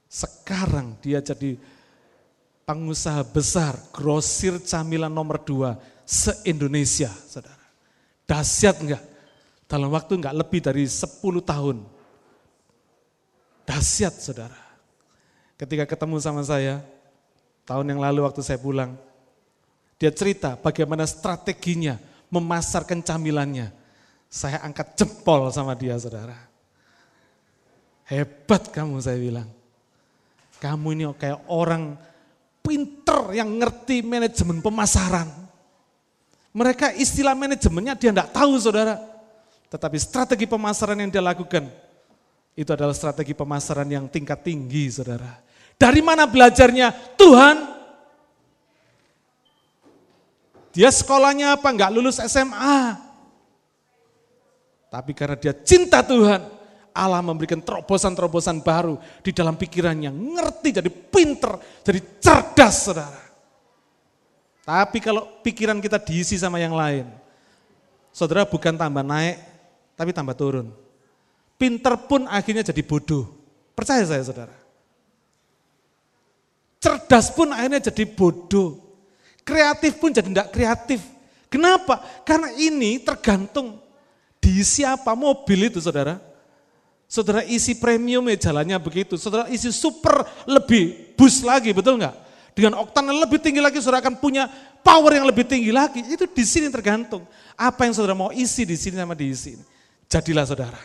Sekarang dia jadi pengusaha besar, grosir camilan nomor dua se-Indonesia, saudara. Dahsyat enggak? Dalam waktu enggak lebih dari 10 tahun. Dahsyat, saudara. Ketika ketemu sama saya, tahun yang lalu waktu saya pulang, dia cerita bagaimana strateginya memasarkan camilannya. Saya angkat jempol sama dia, saudara. Hebat kamu, saya bilang. Kamu ini kayak orang pinter yang ngerti manajemen pemasaran. Mereka istilah manajemennya dia tidak tahu, saudara. Tetapi strategi pemasaran yang dia lakukan, itu adalah strategi pemasaran yang tingkat tinggi, saudara. Dari mana belajarnya? Tuhan dia sekolahnya apa? Enggak lulus SMA. Tapi karena dia cinta Tuhan, Allah memberikan terobosan-terobosan baru di dalam pikirannya. Ngerti, jadi pinter, jadi cerdas saudara. Tapi kalau pikiran kita diisi sama yang lain, saudara bukan tambah naik, tapi tambah turun. Pinter pun akhirnya jadi bodoh. Percaya saya saudara. Cerdas pun akhirnya jadi bodoh. Kreatif pun jadi tidak kreatif. Kenapa? Karena ini tergantung di siapa mobil itu saudara. Saudara isi premium ya jalannya begitu. Saudara isi super lebih bus lagi, betul nggak? Dengan oktan yang lebih tinggi lagi, saudara akan punya power yang lebih tinggi lagi. Itu di sini tergantung. Apa yang saudara mau isi di sini sama di sini. Jadilah saudara.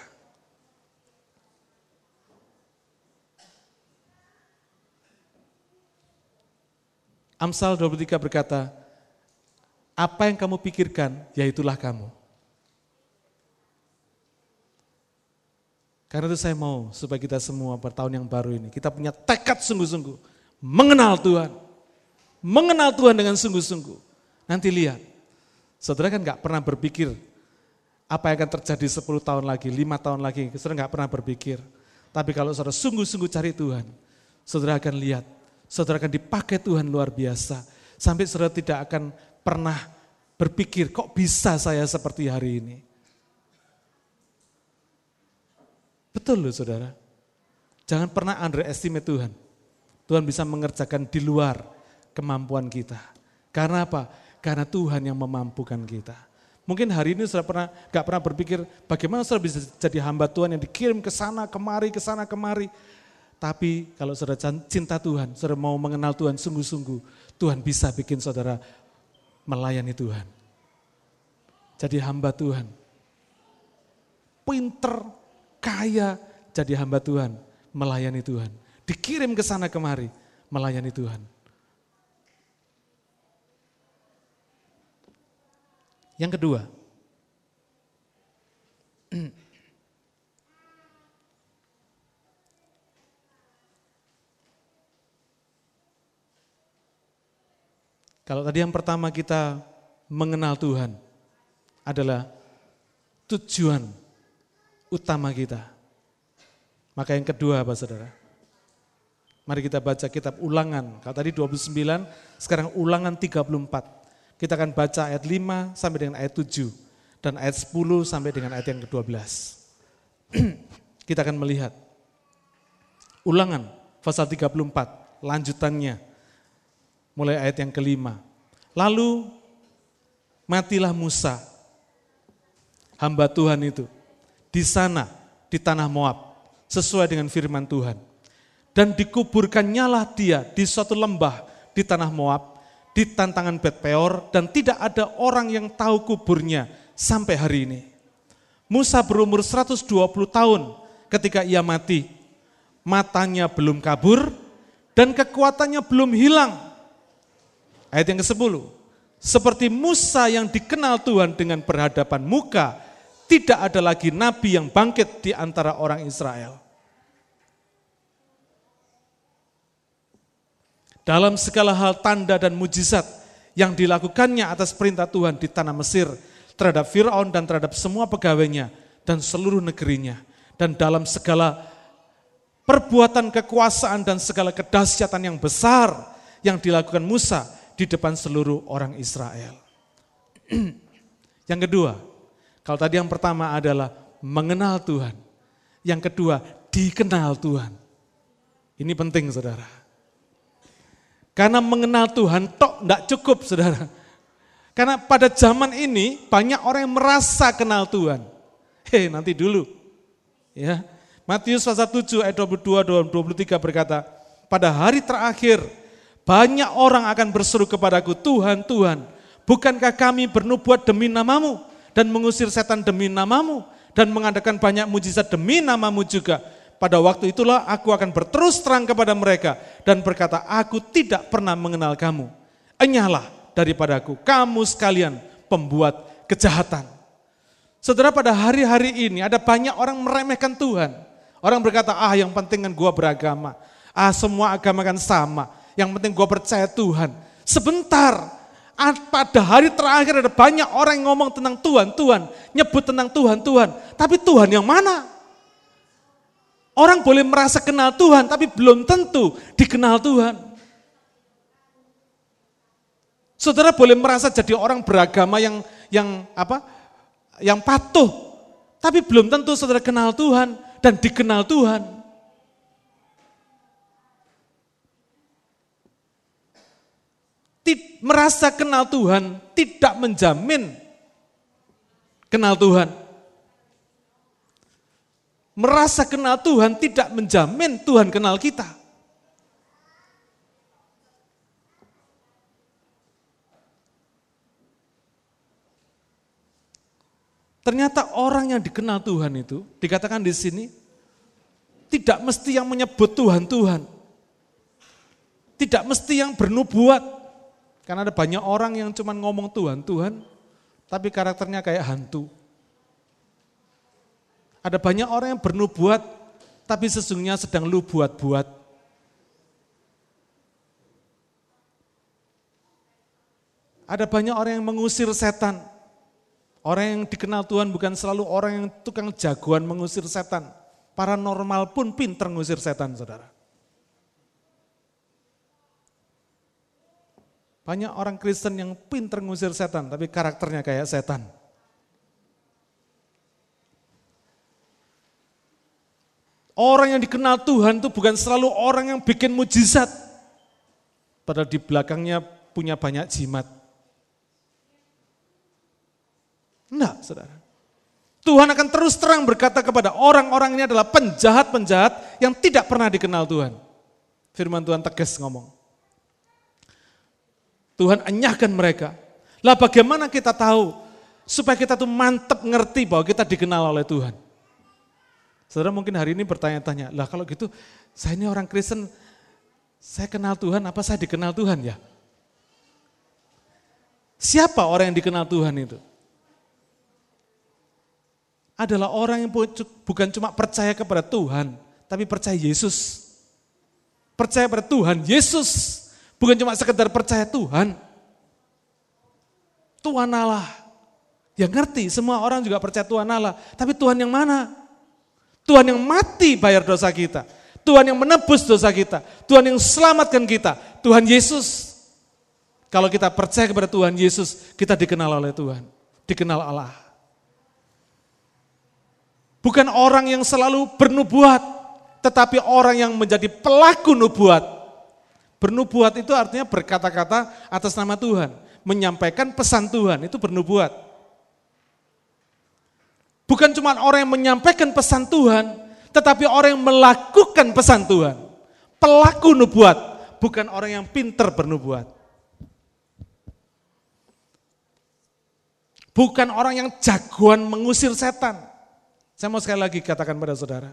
Amsal 23 berkata, apa yang kamu pikirkan, yaitulah kamu. Karena itu saya mau supaya kita semua bertahun yang baru ini, kita punya tekad sungguh-sungguh, mengenal Tuhan. Mengenal Tuhan dengan sungguh-sungguh. Nanti lihat, saudara kan gak pernah berpikir apa yang akan terjadi 10 tahun lagi, 5 tahun lagi, saudara gak pernah berpikir. Tapi kalau saudara sungguh-sungguh cari Tuhan, saudara akan lihat saudara akan dipakai Tuhan luar biasa. Sampai saudara tidak akan pernah berpikir, kok bisa saya seperti hari ini. Betul loh saudara. Jangan pernah underestimate Tuhan. Tuhan bisa mengerjakan di luar kemampuan kita. Karena apa? Karena Tuhan yang memampukan kita. Mungkin hari ini saudara pernah gak pernah berpikir bagaimana saudara bisa jadi hamba Tuhan yang dikirim ke sana kemari, ke sana kemari. Tapi kalau saudara cinta Tuhan, saudara mau mengenal Tuhan sungguh-sungguh, Tuhan bisa bikin saudara melayani Tuhan. Jadi hamba Tuhan. Pinter, kaya, jadi hamba Tuhan, melayani Tuhan. Dikirim ke sana kemari, melayani Tuhan. Yang kedua, Kalau tadi yang pertama kita mengenal Tuhan adalah tujuan utama kita. Maka yang kedua apa saudara? Mari kita baca kitab ulangan. Kalau tadi 29, sekarang ulangan 34. Kita akan baca ayat 5 sampai dengan ayat 7. Dan ayat 10 sampai dengan ayat yang ke-12. kita akan melihat. Ulangan pasal 34, lanjutannya mulai ayat yang kelima. Lalu matilah Musa, hamba Tuhan itu, di sana, di tanah Moab, sesuai dengan firman Tuhan. Dan dikuburkannya lah dia di suatu lembah di tanah Moab, di tantangan Bet Peor, dan tidak ada orang yang tahu kuburnya sampai hari ini. Musa berumur 120 tahun ketika ia mati. Matanya belum kabur dan kekuatannya belum hilang Ayat yang ke-10. Seperti Musa yang dikenal Tuhan dengan berhadapan muka, tidak ada lagi nabi yang bangkit di antara orang Israel. Dalam segala hal tanda dan mujizat yang dilakukannya atas perintah Tuhan di tanah Mesir terhadap Firaun dan terhadap semua pegawainya dan seluruh negerinya dan dalam segala perbuatan kekuasaan dan segala kedahsyatan yang besar yang dilakukan Musa di depan seluruh orang Israel. yang kedua, kalau tadi yang pertama adalah mengenal Tuhan. Yang kedua, dikenal Tuhan. Ini penting saudara. Karena mengenal Tuhan tok tidak cukup saudara. Karena pada zaman ini banyak orang yang merasa kenal Tuhan. Hei nanti dulu. Ya, Matius pasal 7 ayat 22 dan 23 berkata, pada hari terakhir banyak orang akan berseru kepadaku, Tuhan, Tuhan, bukankah kami bernubuat demi namamu dan mengusir setan demi namamu dan mengadakan banyak mujizat demi namamu juga. Pada waktu itulah aku akan berterus terang kepada mereka dan berkata, aku tidak pernah mengenal kamu. Enyahlah daripadaku, kamu sekalian pembuat kejahatan. Saudara pada hari-hari ini ada banyak orang meremehkan Tuhan. Orang berkata, ah yang penting kan gue beragama. Ah semua agama kan sama. Yang penting gue percaya Tuhan. Sebentar, pada hari terakhir ada banyak orang yang ngomong tentang Tuhan, Tuhan. Nyebut tentang Tuhan, Tuhan. Tapi Tuhan yang mana? Orang boleh merasa kenal Tuhan, tapi belum tentu dikenal Tuhan. Saudara boleh merasa jadi orang beragama yang yang apa? Yang patuh, tapi belum tentu saudara kenal Tuhan dan dikenal Tuhan. Merasa kenal Tuhan tidak menjamin kenal Tuhan. Merasa kenal Tuhan tidak menjamin Tuhan kenal kita. Ternyata orang yang dikenal Tuhan itu, dikatakan di sini, tidak mesti yang menyebut Tuhan, Tuhan. Tidak mesti yang bernubuat. Karena ada banyak orang yang cuma ngomong Tuhan, Tuhan, tapi karakternya kayak hantu. Ada banyak orang yang bernubuat, tapi sesungguhnya sedang lu buat-buat. Ada banyak orang yang mengusir setan, Orang yang dikenal Tuhan bukan selalu orang yang tukang jagoan mengusir setan. Paranormal pun pinter mengusir setan, saudara. Banyak orang Kristen yang pinter mengusir setan, tapi karakternya kayak setan. Orang yang dikenal Tuhan itu bukan selalu orang yang bikin mujizat. Padahal di belakangnya punya banyak jimat. Enggak, saudara. Tuhan akan terus terang berkata kepada orang-orang ini adalah penjahat-penjahat yang tidak pernah dikenal Tuhan. Firman Tuhan tegas ngomong. Tuhan enyahkan mereka. Lah bagaimana kita tahu supaya kita tuh mantep ngerti bahwa kita dikenal oleh Tuhan. Saudara mungkin hari ini bertanya-tanya, lah kalau gitu saya ini orang Kristen, saya kenal Tuhan, apa saya dikenal Tuhan ya? Siapa orang yang dikenal Tuhan itu? adalah orang yang bukan cuma percaya kepada Tuhan, tapi percaya Yesus. Percaya pada Tuhan Yesus, bukan cuma sekedar percaya Tuhan. Tuhan Allah. Yang ngerti, semua orang juga percaya Tuhan Allah. Tapi Tuhan yang mana? Tuhan yang mati bayar dosa kita. Tuhan yang menebus dosa kita. Tuhan yang selamatkan kita. Tuhan Yesus. Kalau kita percaya kepada Tuhan Yesus, kita dikenal oleh Tuhan. Dikenal Allah. Bukan orang yang selalu bernubuat, tetapi orang yang menjadi pelaku nubuat. Bernubuat itu artinya berkata-kata atas nama Tuhan, menyampaikan pesan Tuhan, itu bernubuat. Bukan cuma orang yang menyampaikan pesan Tuhan, tetapi orang yang melakukan pesan Tuhan. Pelaku nubuat, bukan orang yang pinter bernubuat. Bukan orang yang jagoan mengusir setan. Saya mau sekali lagi katakan pada saudara,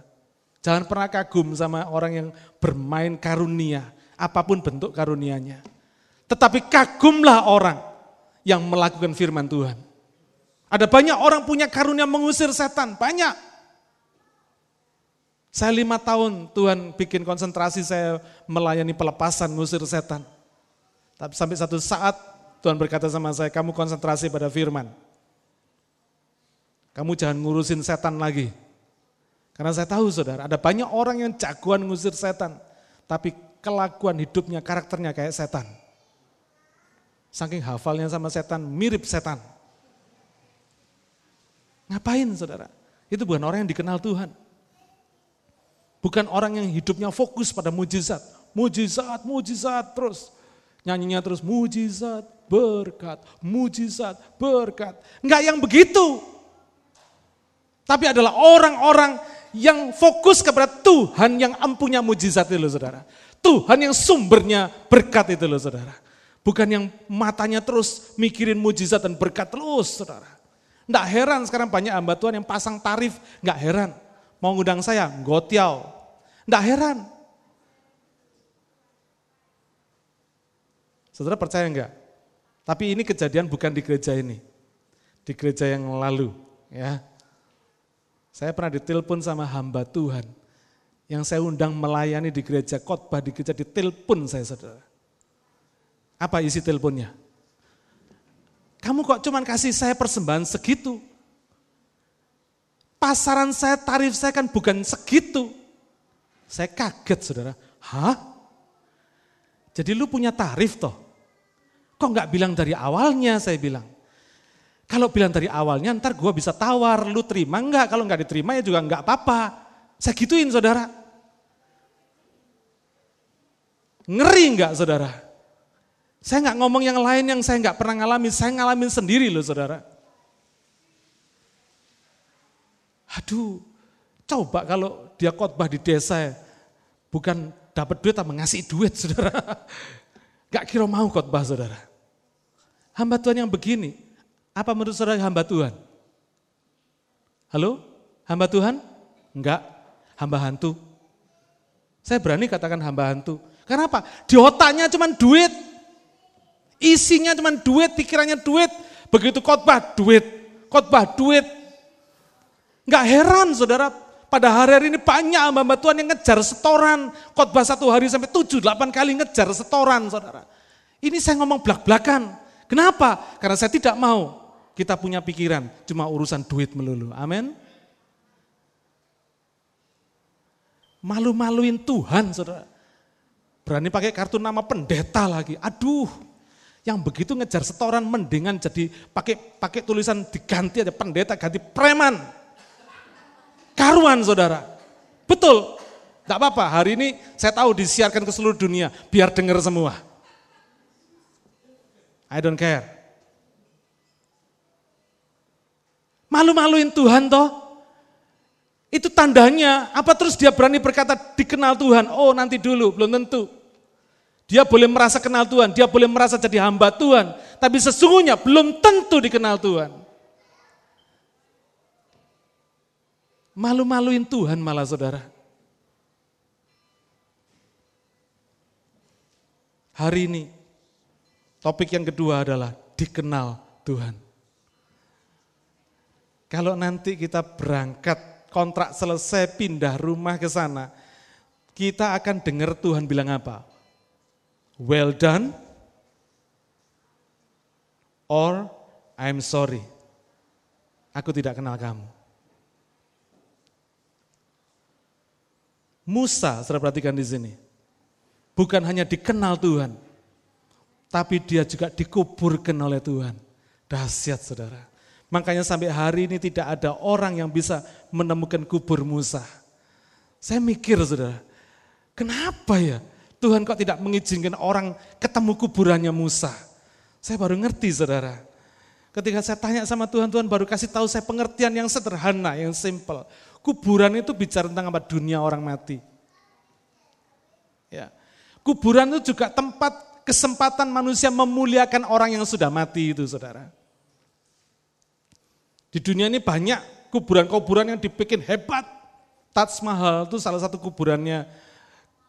jangan pernah kagum sama orang yang bermain karunia, apa pun bentuk karunianya. Tetapi kagumlah orang yang melakukan firman Tuhan. Ada banyak orang punya karunia mengusir setan, banyak. Saya lima tahun Tuhan bikin konsentrasi saya melayani pelepasan mengusir setan. Tapi sampai satu saat Tuhan berkata sama saya, kamu konsentrasi pada firman. Kamu jangan ngurusin setan lagi. Karena saya tahu saudara, ada banyak orang yang jagoan ngusir setan. Tapi kelakuan hidupnya, karakternya kayak setan. Saking hafalnya sama setan, mirip setan. Ngapain saudara? Itu bukan orang yang dikenal Tuhan. Bukan orang yang hidupnya fokus pada mujizat. Mujizat, mujizat terus. Nyanyinya terus mujizat, berkat, mujizat, berkat. Enggak yang begitu. Tapi adalah orang-orang yang fokus kepada Tuhan yang ampunya mujizat itu saudara. Tuhan yang sumbernya berkat itu loh saudara. Bukan yang matanya terus mikirin mujizat dan berkat terus saudara. Enggak heran sekarang banyak hamba Tuhan yang pasang tarif, enggak heran. Mau ngundang saya, gotiau. Enggak heran. Saudara percaya enggak? Tapi ini kejadian bukan di gereja ini. Di gereja yang lalu. ya. Saya pernah ditelepon sama hamba Tuhan. Yang saya undang melayani di gereja khotbah di gereja ditelepon saya saudara. Apa isi teleponnya? Kamu kok cuman kasih saya persembahan segitu? Pasaran saya, tarif saya kan bukan segitu. Saya kaget saudara. Hah? Jadi lu punya tarif toh? Kok nggak bilang dari awalnya saya bilang. Kalau bilang dari awalnya ntar gue bisa tawar, lu terima enggak, kalau nggak diterima ya juga nggak apa-apa. Saya gituin saudara. Ngeri nggak saudara? Saya nggak ngomong yang lain yang saya nggak pernah ngalamin, saya ngalamin sendiri loh saudara. Aduh, coba kalau dia khotbah di desa bukan dapat duit tapi ngasih duit saudara. Gak kira mau khotbah saudara. Hamba Tuhan yang begini, apa menurut saudara hamba Tuhan? Halo? Hamba Tuhan? Enggak, hamba hantu. Saya berani katakan hamba hantu. Karena apa? Di otaknya cuma duit. Isinya cuma duit, pikirannya duit. Begitu khotbah, duit. Khotbah, duit. Enggak heran saudara, pada hari-hari ini banyak hamba Tuhan yang ngejar setoran. Khotbah satu hari sampai tujuh, delapan kali ngejar setoran saudara. Ini saya ngomong belak-belakan. Kenapa? Karena saya tidak mau kita punya pikiran cuma urusan duit melulu. Amin. Malu-maluin Tuhan, saudara. Berani pakai kartu nama pendeta lagi. Aduh, yang begitu ngejar setoran mendingan jadi pakai pakai tulisan diganti aja pendeta ganti preman. Karuan saudara. Betul, Tidak apa-apa, hari ini saya tahu disiarkan ke seluruh dunia, biar dengar semua. I don't care. Malu-maluin Tuhan toh. Itu tandanya, apa terus dia berani berkata dikenal Tuhan? Oh nanti dulu, belum tentu. Dia boleh merasa kenal Tuhan, dia boleh merasa jadi hamba Tuhan. Tapi sesungguhnya belum tentu dikenal Tuhan. Malu-maluin Tuhan malah saudara. Hari ini Topik yang kedua adalah dikenal Tuhan. Kalau nanti kita berangkat, kontrak selesai, pindah rumah ke sana, kita akan dengar Tuhan bilang apa? Well done, or I'm sorry. Aku tidak kenal kamu. Musa, saudara perhatikan di sini. Bukan hanya dikenal Tuhan, tapi dia juga dikuburkan oleh Tuhan. Dahsyat saudara. Makanya sampai hari ini tidak ada orang yang bisa menemukan kubur Musa. Saya mikir saudara, kenapa ya Tuhan kok tidak mengizinkan orang ketemu kuburannya Musa? Saya baru ngerti saudara. Ketika saya tanya sama Tuhan, Tuhan baru kasih tahu saya pengertian yang sederhana, yang simple. Kuburan itu bicara tentang apa? Dunia orang mati. Ya. Kuburan itu juga tempat kesempatan manusia memuliakan orang yang sudah mati itu saudara. Di dunia ini banyak kuburan-kuburan yang dibikin hebat. Taj Mahal itu salah satu kuburannya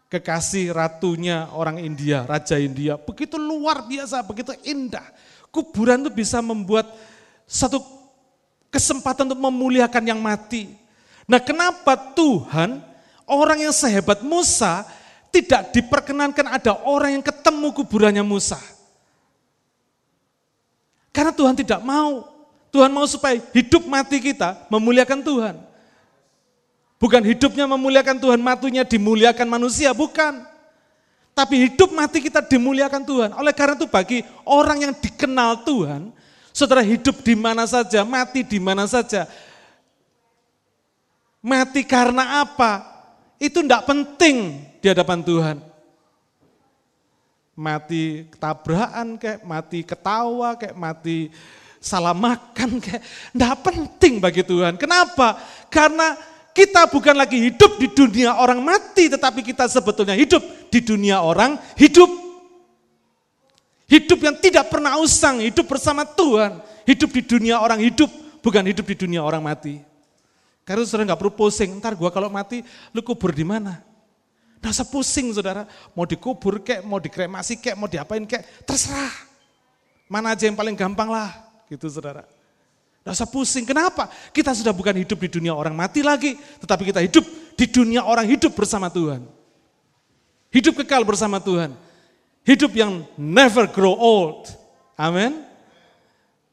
kekasih ratunya orang India, Raja India. Begitu luar biasa, begitu indah. Kuburan itu bisa membuat satu kesempatan untuk memuliakan yang mati. Nah kenapa Tuhan orang yang sehebat Musa tidak diperkenankan ada orang yang ketemu kuburannya Musa. Karena Tuhan tidak mau. Tuhan mau supaya hidup mati kita memuliakan Tuhan. Bukan hidupnya memuliakan Tuhan, matunya dimuliakan manusia, bukan. Tapi hidup mati kita dimuliakan Tuhan. Oleh karena itu bagi orang yang dikenal Tuhan, saudara hidup di mana saja, mati di mana saja. Mati karena apa? itu tidak penting di hadapan Tuhan. Mati ketabrakan kayak, mati ketawa kayak, mati salah makan kayak, tidak penting bagi Tuhan. Kenapa? Karena kita bukan lagi hidup di dunia orang mati, tetapi kita sebetulnya hidup di dunia orang hidup. Hidup yang tidak pernah usang, hidup bersama Tuhan. Hidup di dunia orang hidup, bukan hidup di dunia orang mati. Karena saudara nggak perlu pusing, ntar gua kalau mati, lu kubur di mana? Nggak usah pusing saudara, mau dikubur kek, mau dikremasi kek, mau diapain kek, terserah. Mana aja yang paling gampang lah, gitu saudara. Usah pusing, kenapa? Kita sudah bukan hidup di dunia orang mati lagi, tetapi kita hidup di dunia orang hidup bersama Tuhan. Hidup kekal bersama Tuhan. Hidup yang never grow old. Amin.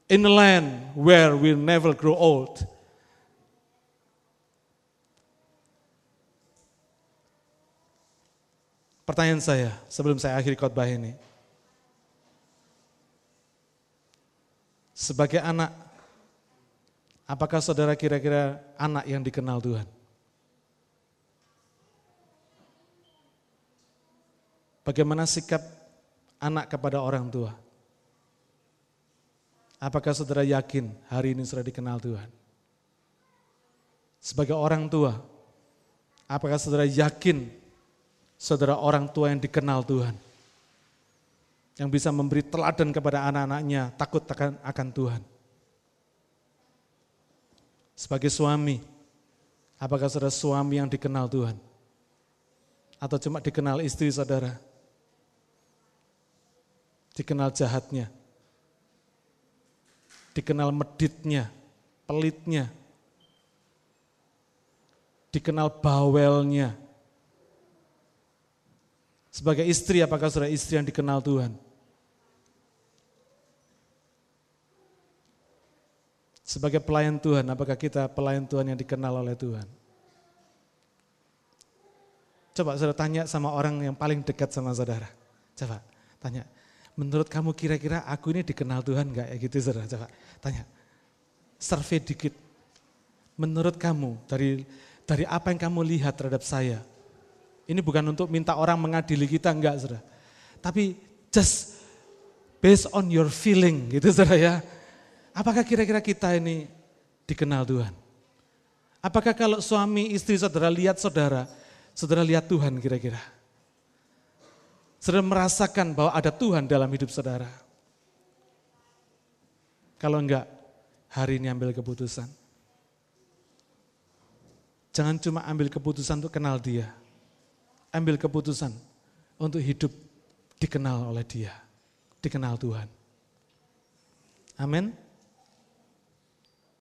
In a land where we never grow old. Pertanyaan saya sebelum saya akhiri khotbah ini. Sebagai anak, apakah saudara kira-kira anak yang dikenal Tuhan? Bagaimana sikap anak kepada orang tua? Apakah saudara yakin hari ini sudah dikenal Tuhan? Sebagai orang tua, apakah saudara yakin saudara orang tua yang dikenal Tuhan. Yang bisa memberi teladan kepada anak-anaknya, takut akan, akan Tuhan. Sebagai suami, apakah saudara suami yang dikenal Tuhan? Atau cuma dikenal istri saudara? Dikenal jahatnya, dikenal meditnya, pelitnya, dikenal bawelnya, sebagai istri, apakah saudara istri yang dikenal Tuhan? Sebagai pelayan Tuhan, apakah kita pelayan Tuhan yang dikenal oleh Tuhan? Coba saudara tanya sama orang yang paling dekat sama saudara. Coba tanya, menurut kamu kira-kira aku ini dikenal Tuhan enggak? Ya gitu saudara, coba tanya. Survei dikit. Menurut kamu, dari dari apa yang kamu lihat terhadap saya, ini bukan untuk minta orang mengadili kita, enggak saudara. Tapi just based on your feeling gitu saudara ya. Apakah kira-kira kita ini dikenal Tuhan? Apakah kalau suami istri saudara lihat saudara, saudara lihat Tuhan kira-kira? Saudara merasakan bahwa ada Tuhan dalam hidup saudara? Kalau enggak, hari ini ambil keputusan. Jangan cuma ambil keputusan untuk kenal dia ambil keputusan untuk hidup dikenal oleh dia, dikenal Tuhan. Amin.